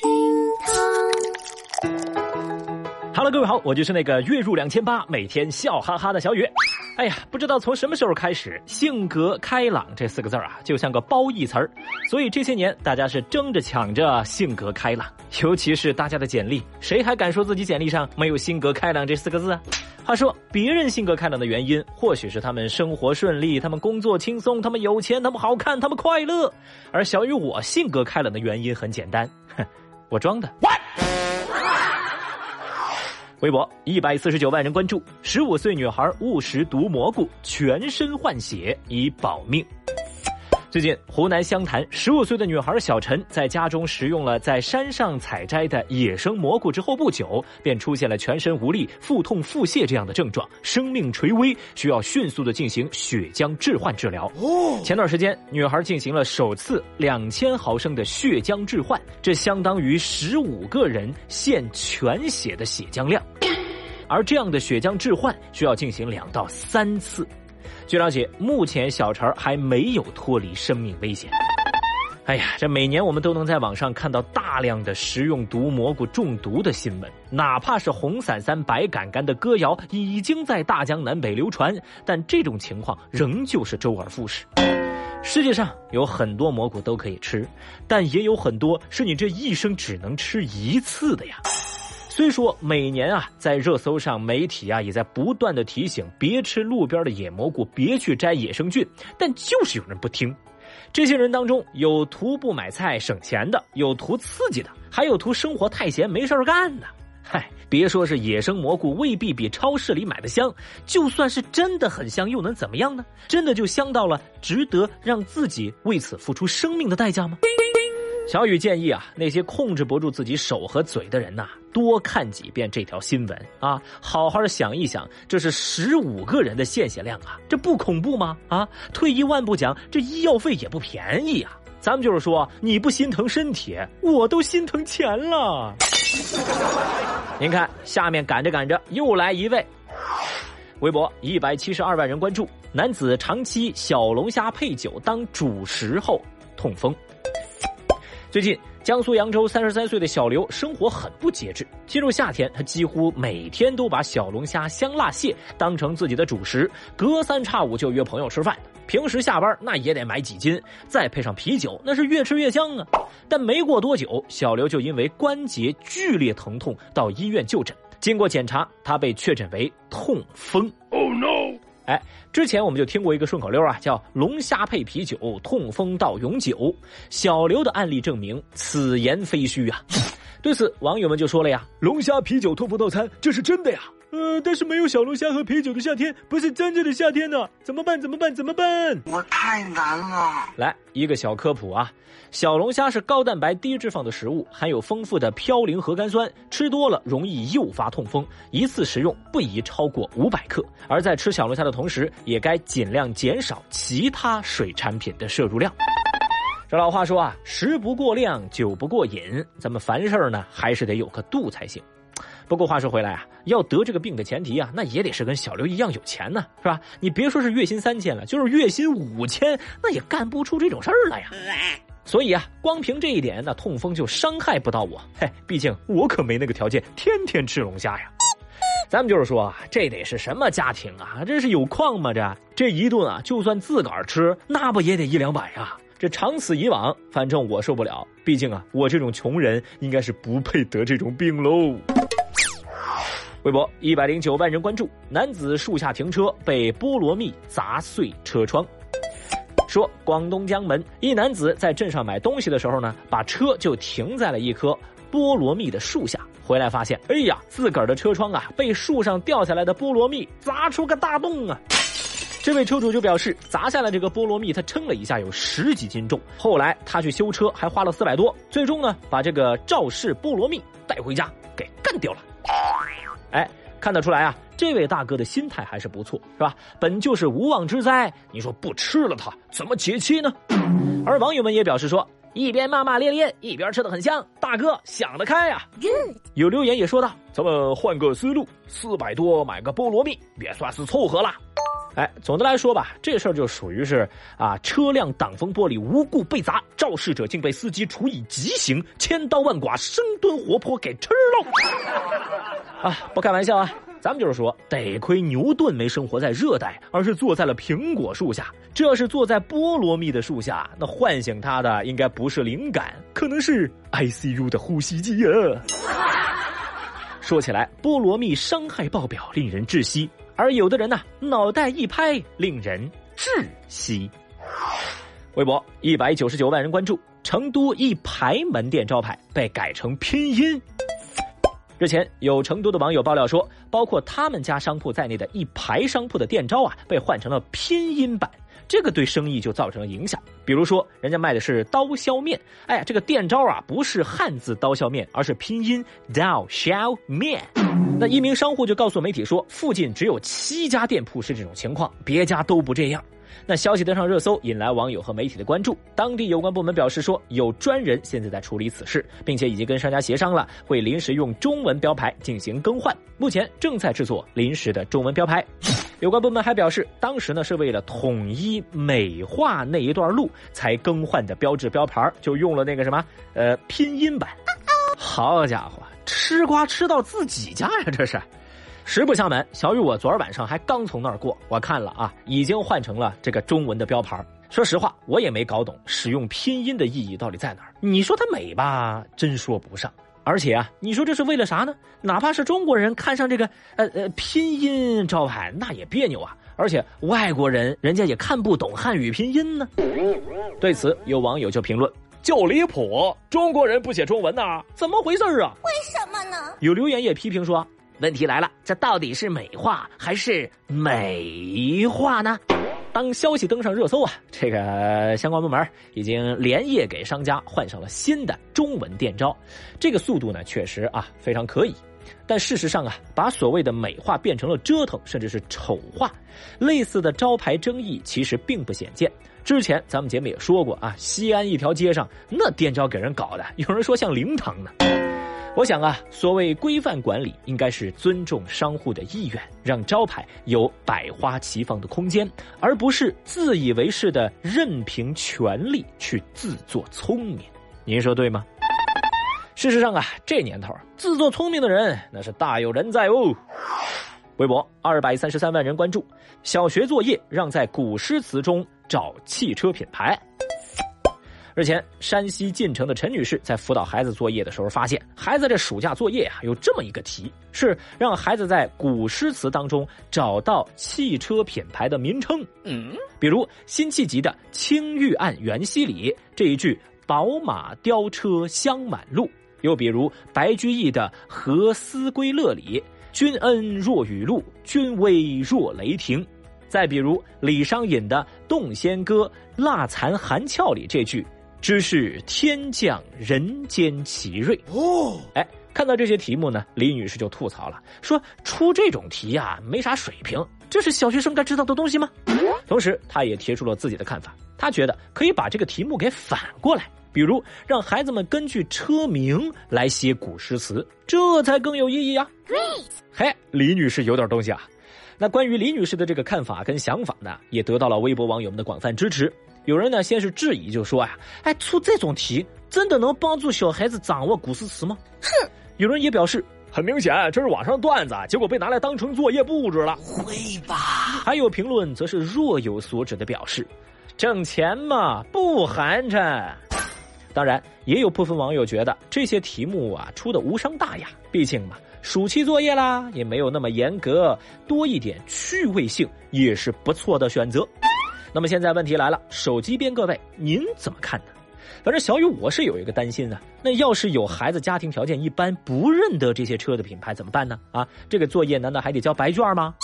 厅堂。Hello，各位好，我就是那个月入两千八，每天笑哈哈的小雨。哎呀，不知道从什么时候开始，“性格开朗”这四个字啊，就像个褒义词儿。所以这些年，大家是争着抢着性格开朗，尤其是大家的简历，谁还敢说自己简历上没有“性格开朗”这四个字啊？话说，别人性格开朗的原因，或许是他们生活顺利，他们工作轻松，他们有钱，他们好看，他们快乐。而小雨我性格开朗的原因很简单，哼，我装的。微博一百四十九万人关注，十五岁女孩误食毒蘑菇，全身换血以保命。最近，湖南湘潭十五岁的女孩小陈在家中食用了在山上采摘的野生蘑菇之后不久，便出现了全身无力、腹痛、腹泻这样的症状，生命垂危，需要迅速的进行血浆置换治疗。哦，前段时间，女孩进行了首次两千毫升的血浆置换，这相当于十五个人献全血的血浆量，而这样的血浆置换需要进行两到三次。据了解，目前小陈还没有脱离生命危险。哎呀，这每年我们都能在网上看到大量的食用毒蘑菇中毒的新闻，哪怕是红伞伞、白杆杆的歌谣已经在大江南北流传，但这种情况仍旧是周而复始。世界上有很多蘑菇都可以吃，但也有很多是你这一生只能吃一次的呀。虽说每年啊，在热搜上，媒体啊也在不断的提醒别吃路边的野蘑菇，别去摘野生菌，但就是有人不听。这些人当中有图不买菜省钱的，有图刺激的，还有图生活太闲没事干的。嗨，别说是野生蘑菇，未必比超市里买的香。就算是真的很香，又能怎么样呢？真的就香到了值得让自己为此付出生命的代价吗？小雨建议啊，那些控制不住自己手和嘴的人呐，多看几遍这条新闻啊，好好想一想，这是十五个人的献血量啊，这不恐怖吗？啊，退一万步讲，这医药费也不便宜啊。咱们就是说，你不心疼身体，我都心疼钱了。您看，下面赶着赶着又来一位，微博一百七十二万人关注，男子长期小龙虾配酒当主食后痛风。最近，江苏扬州三十三岁的小刘生活很不节制。进入夏天，他几乎每天都把小龙虾、香辣蟹当成自己的主食，隔三差五就约朋友吃饭。平时下班那也得买几斤，再配上啤酒，那是越吃越香啊。但没过多久，小刘就因为关节剧烈疼痛到医院就诊。经过检查，他被确诊为痛风。Oh no！哎，之前我们就听过一个顺口溜啊，叫“龙虾配啤酒，痛风到永久”。小刘的案例证明此言非虚啊。对此，网友们就说了呀：“龙虾啤酒痛风套餐，这是真的呀。”呃，但是没有小龙虾和啤酒的夏天不是真正的夏天呢，怎么办？怎么办？怎么办？我太难了。来一个小科普啊，小龙虾是高蛋白低脂肪的食物，含有丰富的嘌呤核苷酸，吃多了容易诱发痛风，一次食用不宜超过五百克。而在吃小龙虾的同时，也该尽量减少其他水产品的摄入量。这老话说啊，食不过量，酒不过瘾，咱们凡事呢还是得有个度才行。不过话说回来啊，要得这个病的前提啊，那也得是跟小刘一样有钱呢，是吧？你别说是月薪三千了，就是月薪五千，那也干不出这种事儿来呀。所以啊，光凭这一点，那痛风就伤害不到我。嘿，毕竟我可没那个条件天天吃龙虾呀。咱们就是说啊，这得是什么家庭啊？这是有矿吗？这这一顿啊，就算自个儿吃，那不也得一两百啊？这长此以往，反正我受不了。毕竟啊，我这种穷人应该是不配得这种病喽。微博一百零九万人关注，男子树下停车被菠萝蜜砸碎车窗。说广东江门一男子在镇上买东西的时候呢，把车就停在了一棵菠萝蜜的树下，回来发现，哎呀，自个儿的车窗啊被树上掉下来的菠萝蜜砸出个大洞啊！这位车主就表示，砸下来这个菠萝蜜他称了一下有十几斤重，后来他去修车还花了四百多，最终呢把这个肇事菠萝蜜带回家给干掉了。哎，看得出来啊，这位大哥的心态还是不错，是吧？本就是无妄之灾，你说不吃了它怎么解气呢？而网友们也表示说，一边骂骂咧咧，一边吃的很香，大哥想得开呀。有留言也说道，咱们换个思路，四百多买个菠萝蜜也算是凑合了。哎，总的来说吧，这事儿就属于是啊，车辆挡风玻璃无故被砸，肇事者竟被司机处以极刑，千刀万剐，生吞活泼给吃了。啊，不开玩笑啊，咱们就是说，得亏牛顿没生活在热带，而是坐在了苹果树下。这要是坐在菠萝蜜的树下，那唤醒他的应该不是灵感，可能是 ICU 的呼吸机啊。说起来，菠萝蜜伤害爆表，令人窒息。而有的人呢，脑袋一拍，令人窒息。微博一百九十九万人关注，成都一排门店招牌被改成拼音。日前，有成都的网友爆料说，包括他们家商铺在内的一排商铺的店招啊，被换成了拼音版。这个对生意就造成了影响。比如说，人家卖的是刀削面，哎呀，这个店招啊不是汉字刀削面，而是拼音刀削面。那一名商户就告诉媒体说，附近只有七家店铺是这种情况，别家都不这样。那消息登上热搜，引来网友和媒体的关注。当地有关部门表示说，有专人现在在处理此事，并且已经跟商家协商了，会临时用中文标牌进行更换。目前正在制作临时的中文标牌。有关部门还表示，当时呢是为了统一美化那一段路才更换的标志标牌，就用了那个什么呃拼音版。好家伙，吃瓜吃到自己家呀！这是。实不相瞒，小雨我昨儿晚上还刚从那儿过，我看了啊，已经换成了这个中文的标牌。说实话，我也没搞懂使用拼音的意义到底在哪儿。你说它美吧，真说不上。而且啊，你说这是为了啥呢？哪怕是中国人看上这个呃呃拼音招牌，那也别扭啊。而且外国人人家也看不懂汉语拼音呢。对此，有网友就评论：就离谱，中国人不写中文呐？怎么回事啊？为什么呢？有留言也批评说，问题来了，这到底是美化还是美化呢？当消息登上热搜啊，这个相关部门已经连夜给商家换上了新的中文店招，这个速度呢确实啊非常可以，但事实上啊，把所谓的美化变成了折腾，甚至是丑化，类似的招牌争议其实并不鲜见。之前咱们节目也说过啊，西安一条街上那店招给人搞的，有人说像灵堂呢。我想啊，所谓规范管理，应该是尊重商户的意愿，让招牌有百花齐放的空间，而不是自以为是的任凭权力去自作聪明。您说对吗？事实上啊，这年头自作聪明的人那是大有人在哦。微博二百三十三万人关注，小学作业让在古诗词中找汽车品牌。日前，山西晋城的陈女士在辅导孩子作业的时候，发现孩子这暑假作业啊有这么一个题，是让孩子在古诗词当中找到汽车品牌的名称。嗯，比如辛弃疾的《青玉案元夕》里这一句“宝马雕车香满路”，又比如白居易的《何思归乐》里“君恩若雨露，君威若雷霆”，再比如李商隐的《洞仙歌》“蜡残寒峭”里这句。知是天降人间奇瑞哦！哎，看到这些题目呢，李女士就吐槽了，说出这种题呀，没啥水平，这是小学生该知道的东西吗？同时，她也提出了自己的看法，她觉得可以把这个题目给反过来，比如让孩子们根据车名来写古诗词，这才更有意义啊！Great，嘿，李女士有点东西啊。那关于李女士的这个看法跟想法呢，也得到了微博网友们的广泛支持。有人呢先是质疑，就说呀，哎，出这种题真的能帮助小孩子掌握古诗词吗？哼！有人也表示，很明显这是网上段子，结果被拿来当成作业布置了。会吧？还有评论则是若有所指的表示，挣钱嘛不寒碜。当然，也有部分网友觉得这些题目啊出的无伤大雅，毕竟嘛暑期作业啦，也没有那么严格，多一点趣味性也是不错的选择。那么现在问题来了，手机边各位，您怎么看呢？反正小雨我是有一个担心啊，那要是有孩子家庭条件一般，不认得这些车的品牌怎么办呢？啊，这个作业难道还得交白卷吗？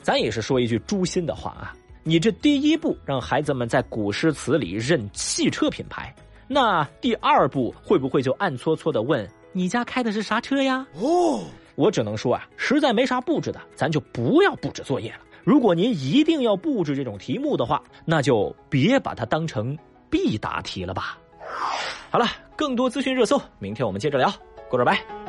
咱也是说一句诛心的话啊，你这第一步让孩子们在古诗词里认汽车品牌，那第二步会不会就暗搓搓的问你家开的是啥车呀？哦，我只能说啊，实在没啥布置的，咱就不要布置作业了。如果您一定要布置这种题目的话，那就别把它当成必答题了吧。好了，更多资讯热搜，明天我们接着聊。过着拜。